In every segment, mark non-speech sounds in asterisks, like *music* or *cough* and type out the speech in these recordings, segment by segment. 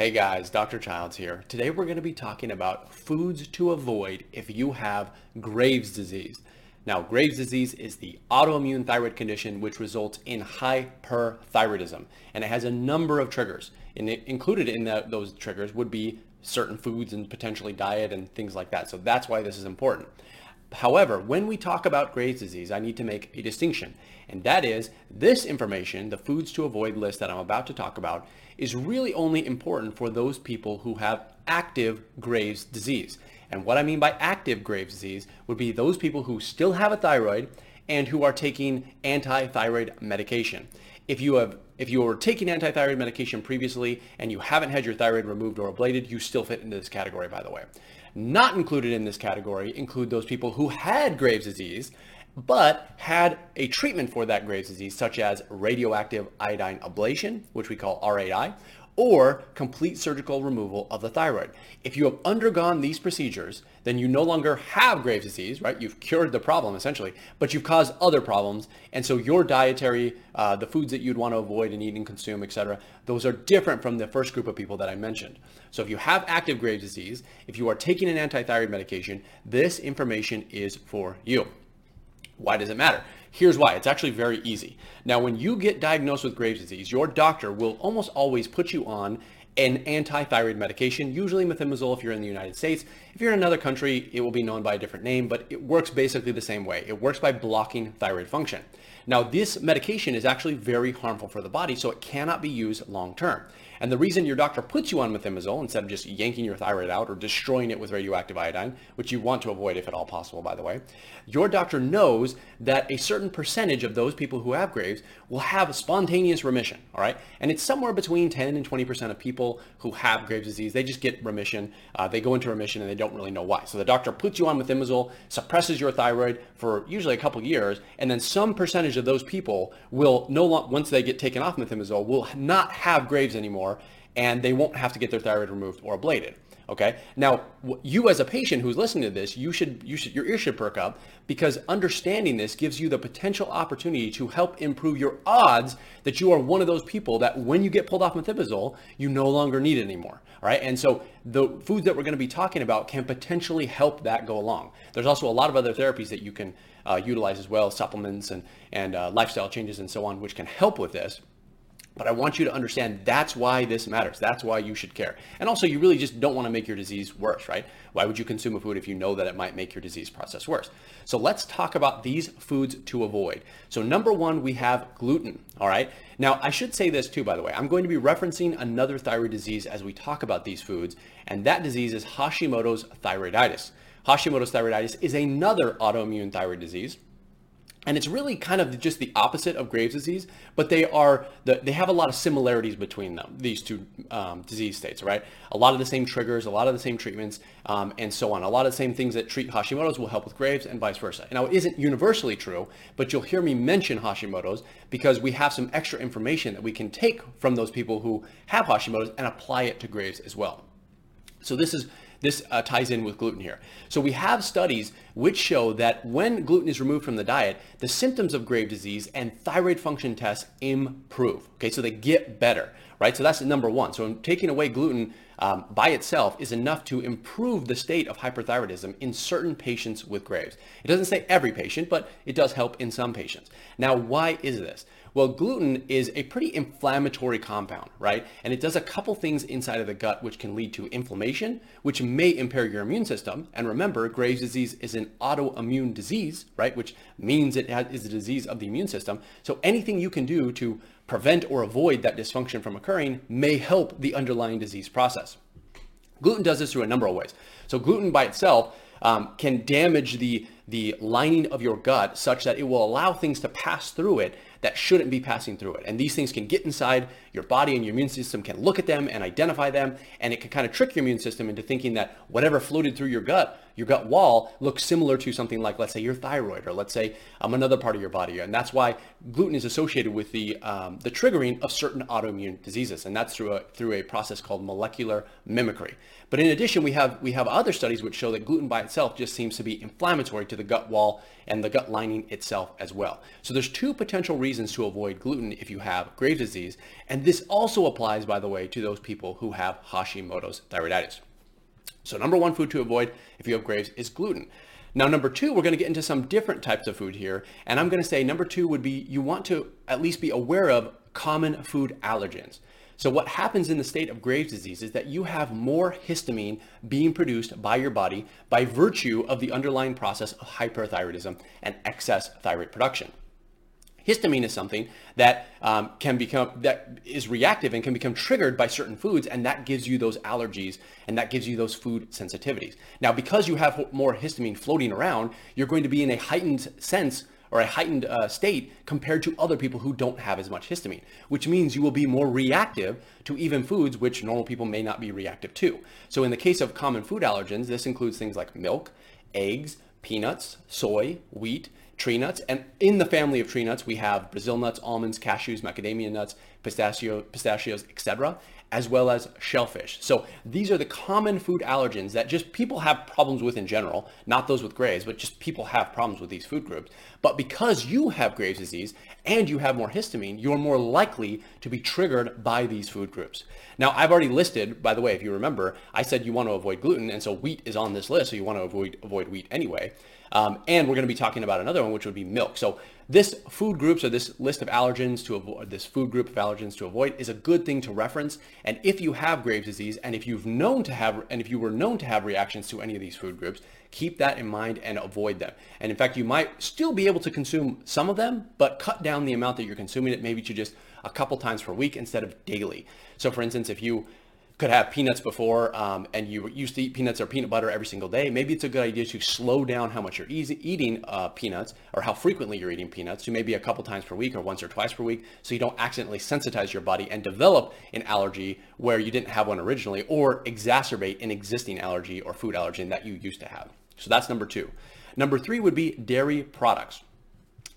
Hey guys, Dr. Childs here. Today we're going to be talking about foods to avoid if you have Graves' disease. Now, Graves' disease is the autoimmune thyroid condition which results in hyperthyroidism, and it has a number of triggers. And included in the, those triggers would be certain foods and potentially diet and things like that. So that's why this is important. However, when we talk about Graves' disease, I need to make a distinction, and that is this information, the foods to avoid list that I'm about to talk about, is really only important for those people who have active Graves' disease. And what I mean by active Graves' disease would be those people who still have a thyroid and who are taking anti-thyroid medication. If you have if you were taking anti-thyroid medication previously and you haven't had your thyroid removed or ablated, you still fit into this category, by the way. Not included in this category include those people who had Graves' disease, but had a treatment for that Graves' disease, such as radioactive iodine ablation, which we call RAI, or complete surgical removal of the thyroid. If you have undergone these procedures, then you no longer have Graves' disease, right? You've cured the problem essentially, but you've caused other problems. And so your dietary, uh, the foods that you'd want to avoid and eat and consume, etc., those are different from the first group of people that I mentioned. So if you have active Graves' disease, if you are taking an anti-thyroid medication, this information is for you. Why does it matter? Here's why. It's actually very easy. Now, when you get diagnosed with Graves' disease, your doctor will almost always put you on an anti-thyroid medication, usually methimazole if you're in the United States. If you're in another country, it will be known by a different name, but it works basically the same way. It works by blocking thyroid function. Now, this medication is actually very harmful for the body, so it cannot be used long term. And the reason your doctor puts you on methimazole instead of just yanking your thyroid out or destroying it with radioactive iodine, which you want to avoid if at all possible, by the way, your doctor knows that a certain percentage of those people who have Graves will have spontaneous remission, all right? And it's somewhere between 10 and 20% of people who have Graves' disease, they just get remission. Uh, they go into remission and they don't really know why. So the doctor puts you on methimazole, suppresses your thyroid for usually a couple years, and then some percentage of those people will no longer, once they get taken off methimazole, will not have Graves anymore and they won't have to get their thyroid removed or ablated. Okay. Now, you as a patient who's listening to this, you should, you should, your ear should perk up because understanding this gives you the potential opportunity to help improve your odds that you are one of those people that when you get pulled off methimazole, you no longer need it anymore. All right. And so the foods that we're going to be talking about can potentially help that go along. There's also a lot of other therapies that you can uh, utilize as well, supplements and, and uh, lifestyle changes and so on, which can help with this. But I want you to understand that's why this matters. That's why you should care. And also, you really just don't want to make your disease worse, right? Why would you consume a food if you know that it might make your disease process worse? So let's talk about these foods to avoid. So number one, we have gluten, all right? Now, I should say this too, by the way. I'm going to be referencing another thyroid disease as we talk about these foods, and that disease is Hashimoto's thyroiditis. Hashimoto's thyroiditis is another autoimmune thyroid disease and it's really kind of just the opposite of Graves' disease, but they are the, they have a lot of similarities between them, these two um, disease states, right? A lot of the same triggers, a lot of the same treatments, um, and so on. A lot of the same things that treat Hashimoto's will help with Graves, and vice versa. Now, it isn't universally true, but you'll hear me mention Hashimoto's because we have some extra information that we can take from those people who have Hashimoto's and apply it to Graves as well. So this is this uh, ties in with gluten here. So we have studies which show that when gluten is removed from the diet, the symptoms of Graves' disease and thyroid function tests improve. Okay, so they get better, right? So that's number one. So taking away gluten um, by itself is enough to improve the state of hyperthyroidism in certain patients with Graves. It doesn't say every patient, but it does help in some patients. Now, why is this? Well, gluten is a pretty inflammatory compound, right? And it does a couple things inside of the gut which can lead to inflammation, which may impair your immune system. And remember, Graves' disease is an autoimmune disease, right? Which means it is a disease of the immune system. So anything you can do to prevent or avoid that dysfunction from occurring may help the underlying disease process. Gluten does this through a number of ways. So gluten by itself um, can damage the, the lining of your gut such that it will allow things to pass through it that shouldn't be passing through it. And these things can get inside your body and your immune system can look at them and identify them. And it can kind of trick your immune system into thinking that whatever floated through your gut, your gut wall looks similar to something like, let's say your thyroid or let's say um, another part of your body. And that's why gluten is associated with the, um, the triggering of certain autoimmune diseases. And that's through a, through a process called molecular mimicry. But in addition, we have, we have other studies which show that gluten by itself just seems to be inflammatory to the gut wall and the gut lining itself as well. So there's two potential reasons to avoid gluten if you have Graves' disease. And this also applies, by the way, to those people who have Hashimoto's thyroiditis. So number one food to avoid if you have Graves is gluten. Now, number two, we're going to get into some different types of food here. And I'm going to say number two would be you want to at least be aware of common food allergens. So what happens in the state of Graves' disease is that you have more histamine being produced by your body by virtue of the underlying process of hyperthyroidism and excess thyroid production. Histamine is something that um, can become that is reactive and can become triggered by certain foods, and that gives you those allergies and that gives you those food sensitivities. Now, because you have more histamine floating around, you're going to be in a heightened sense or a heightened uh, state compared to other people who don't have as much histamine, which means you will be more reactive to even foods which normal people may not be reactive to. So in the case of common food allergens, this includes things like milk, eggs, peanuts, soy, wheat, tree nuts. And in the family of tree nuts, we have Brazil nuts, almonds, cashews, macadamia nuts, pistachio, pistachios, etc as well as shellfish. So these are the common food allergens that just people have problems with in general, not those with Graves, but just people have problems with these food groups. But because you have Graves disease and you have more histamine, you're more likely to be triggered by these food groups. Now, I've already listed, by the way, if you remember, I said you want to avoid gluten, and so wheat is on this list, so you want to avoid, avoid wheat anyway. Um, and we're going to be talking about another one, which would be milk. So this food groups or this list of allergens to avoid, this food group of allergens to avoid is a good thing to reference. And if you have Graves' disease and if you've known to have, and if you were known to have reactions to any of these food groups, keep that in mind and avoid them. And in fact, you might still be able to consume some of them, but cut down the amount that you're consuming it maybe to just a couple times per week instead of daily. So for instance, if you could have peanuts before um, and you used to eat peanuts or peanut butter every single day, maybe it's a good idea to slow down how much you're easy, eating uh, peanuts or how frequently you're eating peanuts to maybe a couple times per week or once or twice per week so you don't accidentally sensitize your body and develop an allergy where you didn't have one originally or exacerbate an existing allergy or food allergen that you used to have. So that's number two. Number three would be dairy products.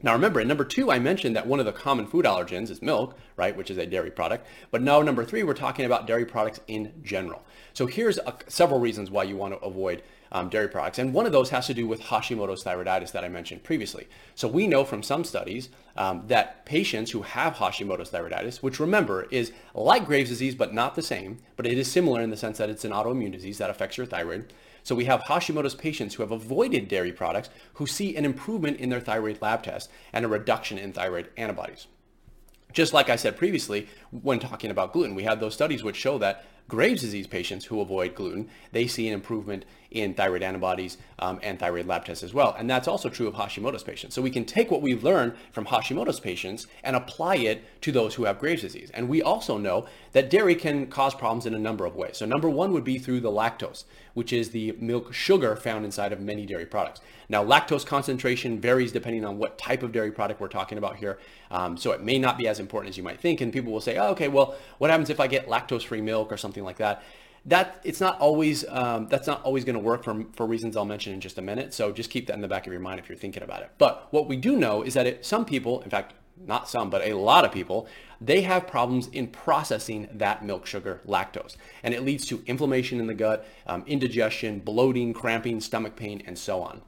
Now remember, in number two, I mentioned that one of the common food allergens is milk, right, which is a dairy product. But now number three, we're talking about dairy products in general. So here's a, several reasons why you want to avoid um, dairy products. And one of those has to do with Hashimoto's thyroiditis that I mentioned previously. So we know from some studies um, that patients who have Hashimoto's thyroiditis, which remember is like Graves' disease, but not the same, but it is similar in the sense that it's an autoimmune disease that affects your thyroid. So we have Hashimoto's patients who have avoided dairy products who see an improvement in their thyroid lab test and a reduction in thyroid antibodies. Just like I said previously, when talking about gluten, we have those studies which show that Graves' disease patients who avoid gluten, they see an improvement in thyroid antibodies um, and thyroid lab tests as well. And that's also true of Hashimoto's patients. So we can take what we've learned from Hashimoto's patients and apply it to those who have Graves' disease. And we also know that dairy can cause problems in a number of ways. So number one would be through the lactose, which is the milk sugar found inside of many dairy products. Now, lactose concentration varies depending on what type of dairy product we're talking about here. Um, so it may not be as important as you might think. And people will say, oh, okay, well, what happens if I get lactose-free milk or something like that? That it's not always um, that's not always going to work for for reasons I'll mention in just a minute. So just keep that in the back of your mind if you're thinking about it. But what we do know is that it, some people, in fact, not some, but a lot of people, they have problems in processing that milk sugar lactose. And it leads to inflammation in the gut, um, indigestion, bloating, cramping, stomach pain, and so on.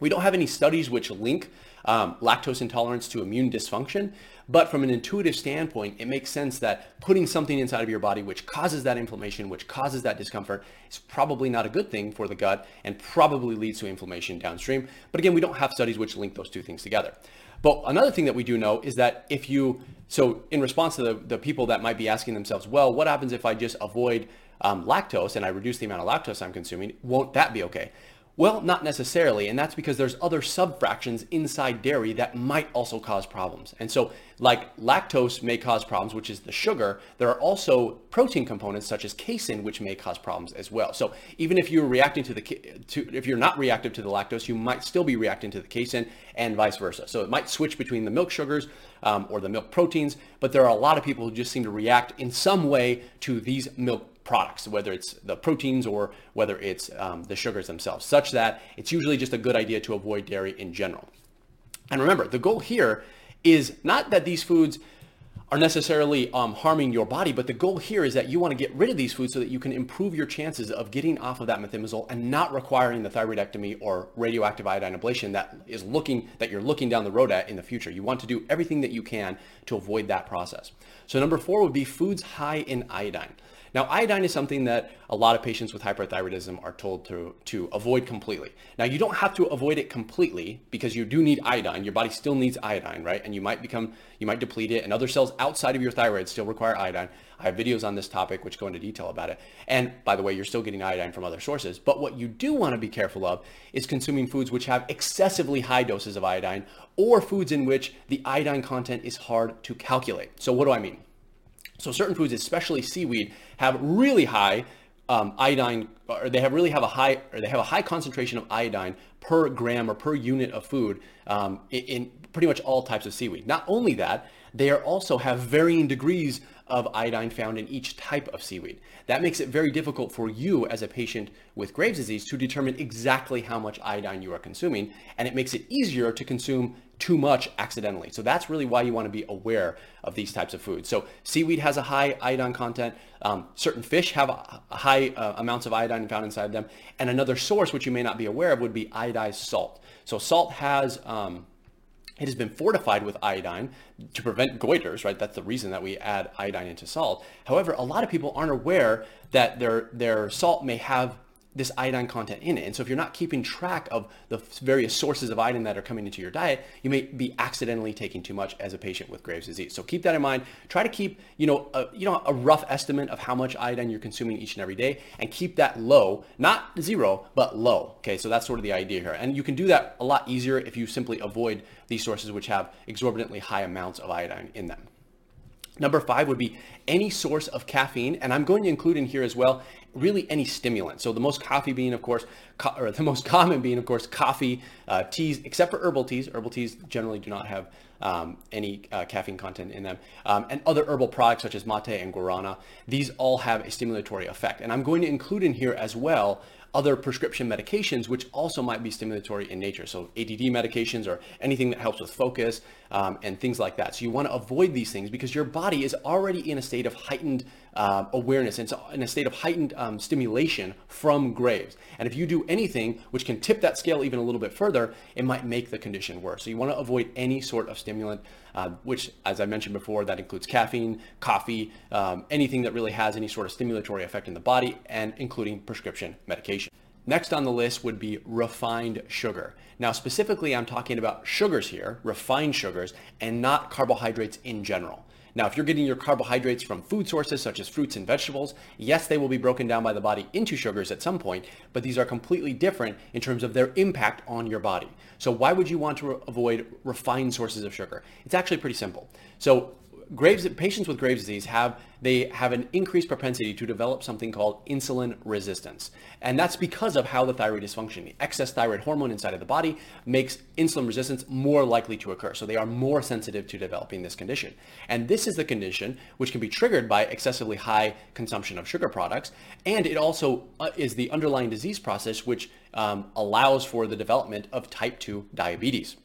We don't have any studies which link um, lactose intolerance to immune dysfunction, but from an intuitive standpoint, it makes sense that putting something inside of your body which causes that inflammation, which causes that discomfort, is probably not a good thing for the gut and probably leads to inflammation downstream. But again, we don't have studies which link those two things together. But another thing that we do know is that if you, so in response to the, the people that might be asking themselves, well, what happens if I just avoid um, lactose and I reduce the amount of lactose I'm consuming? Won't that be okay? Well, not necessarily, and that's because there's other subfractions inside dairy that might also cause problems. And so like lactose may cause problems, which is the sugar, there are also protein components such as casein which may cause problems as well. So even if you're reacting to the to if you're not reactive to the lactose, you might still be reacting to the casein and vice versa. So it might switch between the milk sugars um, or the milk proteins, but there are a lot of people who just seem to react in some way to these milk products, whether it's the proteins or whether it's um, the sugars themselves, such that it's usually just a good idea to avoid dairy in general. And remember, the goal here is not that these foods are necessarily um, harming your body, but the goal here is that you want to get rid of these foods so that you can improve your chances of getting off of that methimazole and not requiring the thyroidectomy or radioactive iodine ablation that is looking that you're looking down the road at in the future. You want to do everything that you can to avoid that process. So number four would be foods high in iodine. Now, iodine is something that a lot of patients with hyperthyroidism are told to, to avoid completely. Now, you don't have to avoid it completely because you do need iodine. Your body still needs iodine, right? And you might become, you might deplete it and other cells outside of your thyroid still require iodine. I have videos on this topic which go into detail about it. And by the way, you're still getting iodine from other sources. But what you do want to be careful of is consuming foods which have excessively high doses of iodine or foods in which the iodine content is hard to calculate. So what do I mean? So certain foods, especially seaweed, have really high um, iodine, or they have really have a high, or they have a high concentration of iodine per gram or per unit of food um, in, in pretty much all types of seaweed. Not only that, they are also have varying degrees of iodine found in each type of seaweed. That makes it very difficult for you as a patient with Graves' disease to determine exactly how much iodine you are consuming, and it makes it easier to consume too much accidentally. So that's really why you want to be aware of these types of foods. So seaweed has a high iodine content. Um, certain fish have a, high uh, amounts of iodine found inside them. And another source, which you may not be aware of, would be iodized salt. So salt has um, it has been fortified with iodine to prevent goiters, right? That's the reason that we add iodine into salt. However, a lot of people aren't aware that their, their salt may have this iodine content in it. And so if you're not keeping track of the various sources of iodine that are coming into your diet, you may be accidentally taking too much as a patient with Graves' disease. So keep that in mind. Try to keep, you know, a, you know, a rough estimate of how much iodine you're consuming each and every day and keep that low, not zero, but low. Okay. So that's sort of the idea here. And you can do that a lot easier if you simply avoid these sources which have exorbitantly high amounts of iodine in them. Number five would be any source of caffeine, and I'm going to include in here as well really any stimulant. So the most coffee being, of course, co- or the most *laughs* common being, of course, coffee, uh, teas, except for herbal teas. Herbal teas generally do not have um, any uh, caffeine content in them, um, and other herbal products such as mate and guarana. These all have a stimulatory effect, and I'm going to include in here as well other prescription medications, which also might be stimulatory in nature. So ADD medications or anything that helps with focus um, and things like that. So you want to avoid these things because your body is already in a state of heightened uh, awareness and in a state of heightened um, stimulation from Graves. And if you do anything which can tip that scale even a little bit further, it might make the condition worse. So you want to avoid any sort of stimulant, uh, which, as I mentioned before, that includes caffeine, coffee, um, anything that really has any sort of stimulatory effect in the body, and including prescription medication. Next on the list would be refined sugar. Now, specifically, I'm talking about sugars here, refined sugars, and not carbohydrates in general. Now, if you're getting your carbohydrates from food sources such as fruits and vegetables, yes, they will be broken down by the body into sugars at some point, but these are completely different in terms of their impact on your body. So why would you want to re- avoid refined sources of sugar? It's actually pretty simple. So Graves patients with Graves disease have they have an increased propensity to develop something called insulin resistance. And that's because of how the thyroid is functioning. Excess thyroid hormone inside of the body makes insulin resistance more likely to occur. So they are more sensitive to developing this condition. And this is the condition which can be triggered by excessively high consumption of sugar products. And it also uh, is the underlying disease process which um, allows for the development of type 2 diabetes.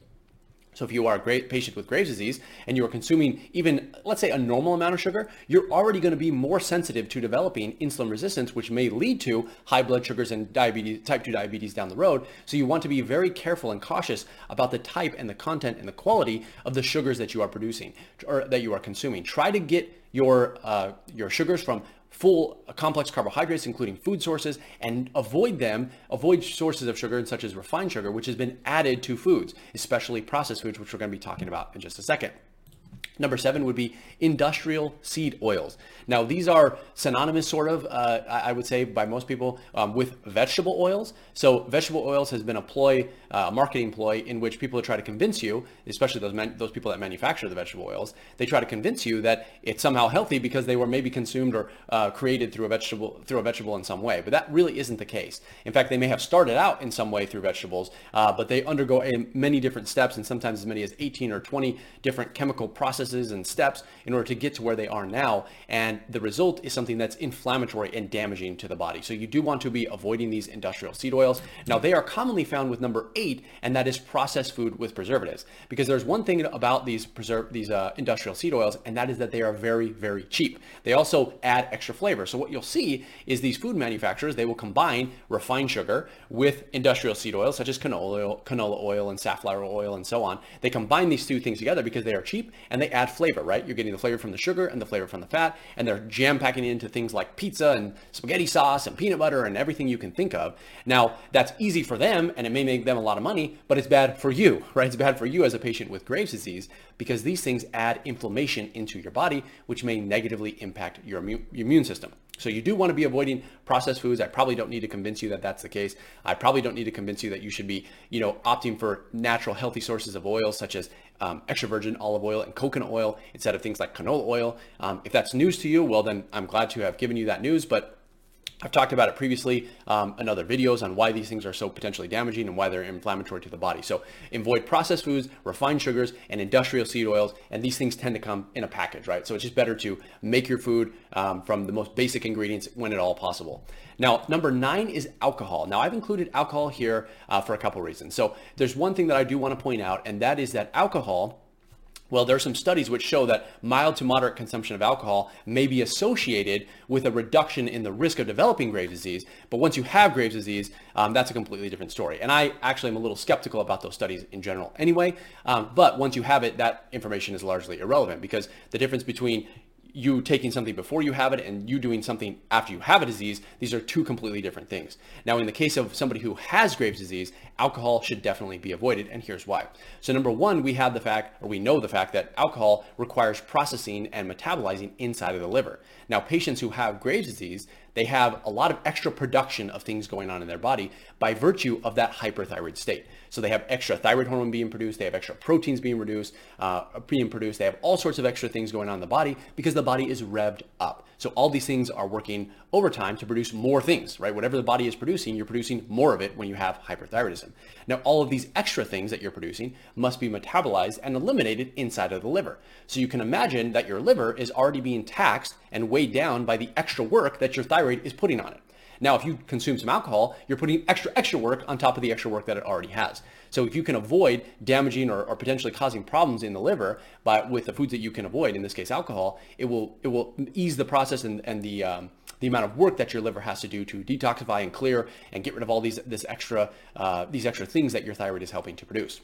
So if you are a great patient with Graves' disease and you are consuming even, let's say, a normal amount of sugar, you're already going to be more sensitive to developing insulin resistance, which may lead to high blood sugars and diabetes, type 2 diabetes down the road. So you want to be very careful and cautious about the type and the content and the quality of the sugars that you are producing or that you are consuming. Try to get your uh, your sugars from full complex carbohydrates, including food sources, and avoid them, avoid sources of sugar such as refined sugar, which has been added to foods, especially processed foods, which we're going to be talking about in just a second. Number seven would be industrial seed oils. Now, these are synonymous, sort of, uh, I would say, by most people um, with vegetable oils. So, vegetable oils has been a ploy, uh, a marketing ploy, in which people try to convince you, especially those man- those people that manufacture the vegetable oils, they try to convince you that it's somehow healthy because they were maybe consumed or uh, created through a vegetable through a vegetable in some way. But that really isn't the case. In fact, they may have started out in some way through vegetables, uh, but they undergo a, many different steps and sometimes as many as 18 or 20 different chemical processes processes and steps in order to get to where they are now. And the result is something that's inflammatory and damaging to the body. So you do want to be avoiding these industrial seed oils. Now they are commonly found with number eight, and that is processed food with preservatives. Because there's one thing about these preserve these uh, industrial seed oils, and that is that they are very, very cheap. They also add extra flavor. So what you'll see is these food manufacturers, they will combine refined sugar with industrial seed oils, such as canola oil, canola oil and safflower oil and so on. They combine these two things together because they are cheap and they add flavor, right? You're getting the flavor from the sugar and the flavor from the fat, and they're jam packing it into things like pizza and spaghetti sauce and peanut butter and everything you can think of. Now, that's easy for them and it may make them a lot of money, but it's bad for you, *laughs* right? It's bad for you as a patient with Graves' disease because these things add inflammation into your body, which may negatively impact your immune system. So you do want to be avoiding processed foods. I probably don't need to convince you that that's the case. I probably don't need to convince you that you should be, you know, opting for natural, healthy sources of oil such as um, extra virgin olive oil and coconut oil instead of things like canola oil. Um, if that's news to you, well, then I'm glad to have given you that news. But I've talked about it previously um, in other videos on why these things are so potentially damaging and why they're inflammatory to the body. So avoid processed foods, refined sugars, and industrial seed oils. And these things tend to come in a package, right? So it's just better to make your food um, from the most basic ingredients when at all possible. Now, number nine is alcohol. Now, I've included alcohol here uh, for a couple reasons. So there's one thing that I do want to point out, and that is that alcohol well, there are some studies which show that mild to moderate consumption of alcohol may be associated with a reduction in the risk of developing Graves' disease. But once you have Graves' disease, um, that's a completely different story. And I actually am a little skeptical about those studies in general anyway. Um, but once you have it, that information is largely irrelevant because the difference between you taking something before you have it and you doing something after you have a disease, these are two completely different things. Now, in the case of somebody who has Graves' disease, alcohol should definitely be avoided, and here's why. So number one, we have the fact, or we know the fact that alcohol requires processing and metabolizing inside of the liver. Now, patients who have Graves' disease, they have a lot of extra production of things going on in their body by virtue of that hyperthyroid state. So they have extra thyroid hormone being produced, they have extra proteins being reduced, uh, being produced, they have all sorts of extra things going on in the body because the body is revved up. So all these things are working overtime to produce more things, right? Whatever the body is producing, you're producing more of it when you have hyperthyroidism. Now, all of these extra things that you're producing must be metabolized and eliminated inside of the liver. So you can imagine that your liver is already being taxed and weighed down by the extra work that your thyroid is putting on it. Now, if you consume some alcohol, you're putting extra, extra work on top of the extra work that it already has. So if you can avoid damaging or, or potentially causing problems in the liver by with the foods that you can avoid, in this case alcohol, it will it will ease the process and, and the um, the amount of work that your liver has to do to detoxify and clear and get rid of all these this extra uh, these extra things that your thyroid is helping to produce.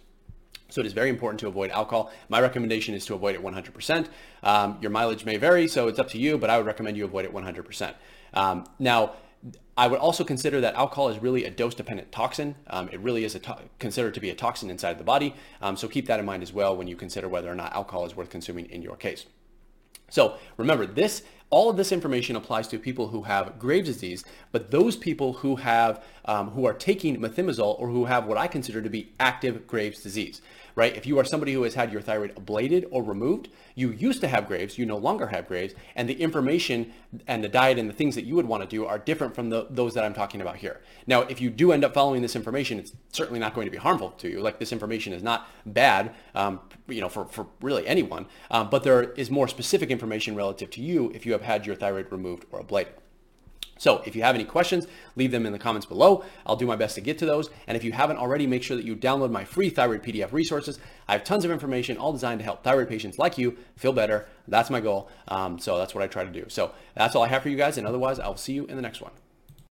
So it is very important to avoid alcohol. My recommendation is to avoid it 100%. Um, your mileage may vary, so it's up to you, but I would recommend you avoid it 100%. Um, now, I would also consider that alcohol is really a dose-dependent toxin. Um, it really is to- considered to be a toxin inside the body. Um, so keep that in mind as well when you consider whether or not alcohol is worth consuming in your case. So remember, this all of this information applies to people who have Graves' disease, but those people who have um, who are taking methimazole or who have what I consider to be active Graves' disease right? If you are somebody who has had your thyroid ablated or removed, you used to have Graves, you no longer have Graves, and the information and the diet and the things that you would want to do are different from the, those that I'm talking about here. Now, if you do end up following this information, it's certainly not going to be harmful to you. Like this information is not bad, um, you know, for, for really anyone, um, but there is more specific information relative to you if you have had your thyroid removed or ablated. So if you have any questions, leave them in the comments below. I'll do my best to get to those. And if you haven't already, make sure that you download my free thyroid PDF resources. I have tons of information all designed to help thyroid patients like you feel better. That's my goal. Um, so that's what I try to do. So that's all I have for you guys. And otherwise, I'll see you in the next one.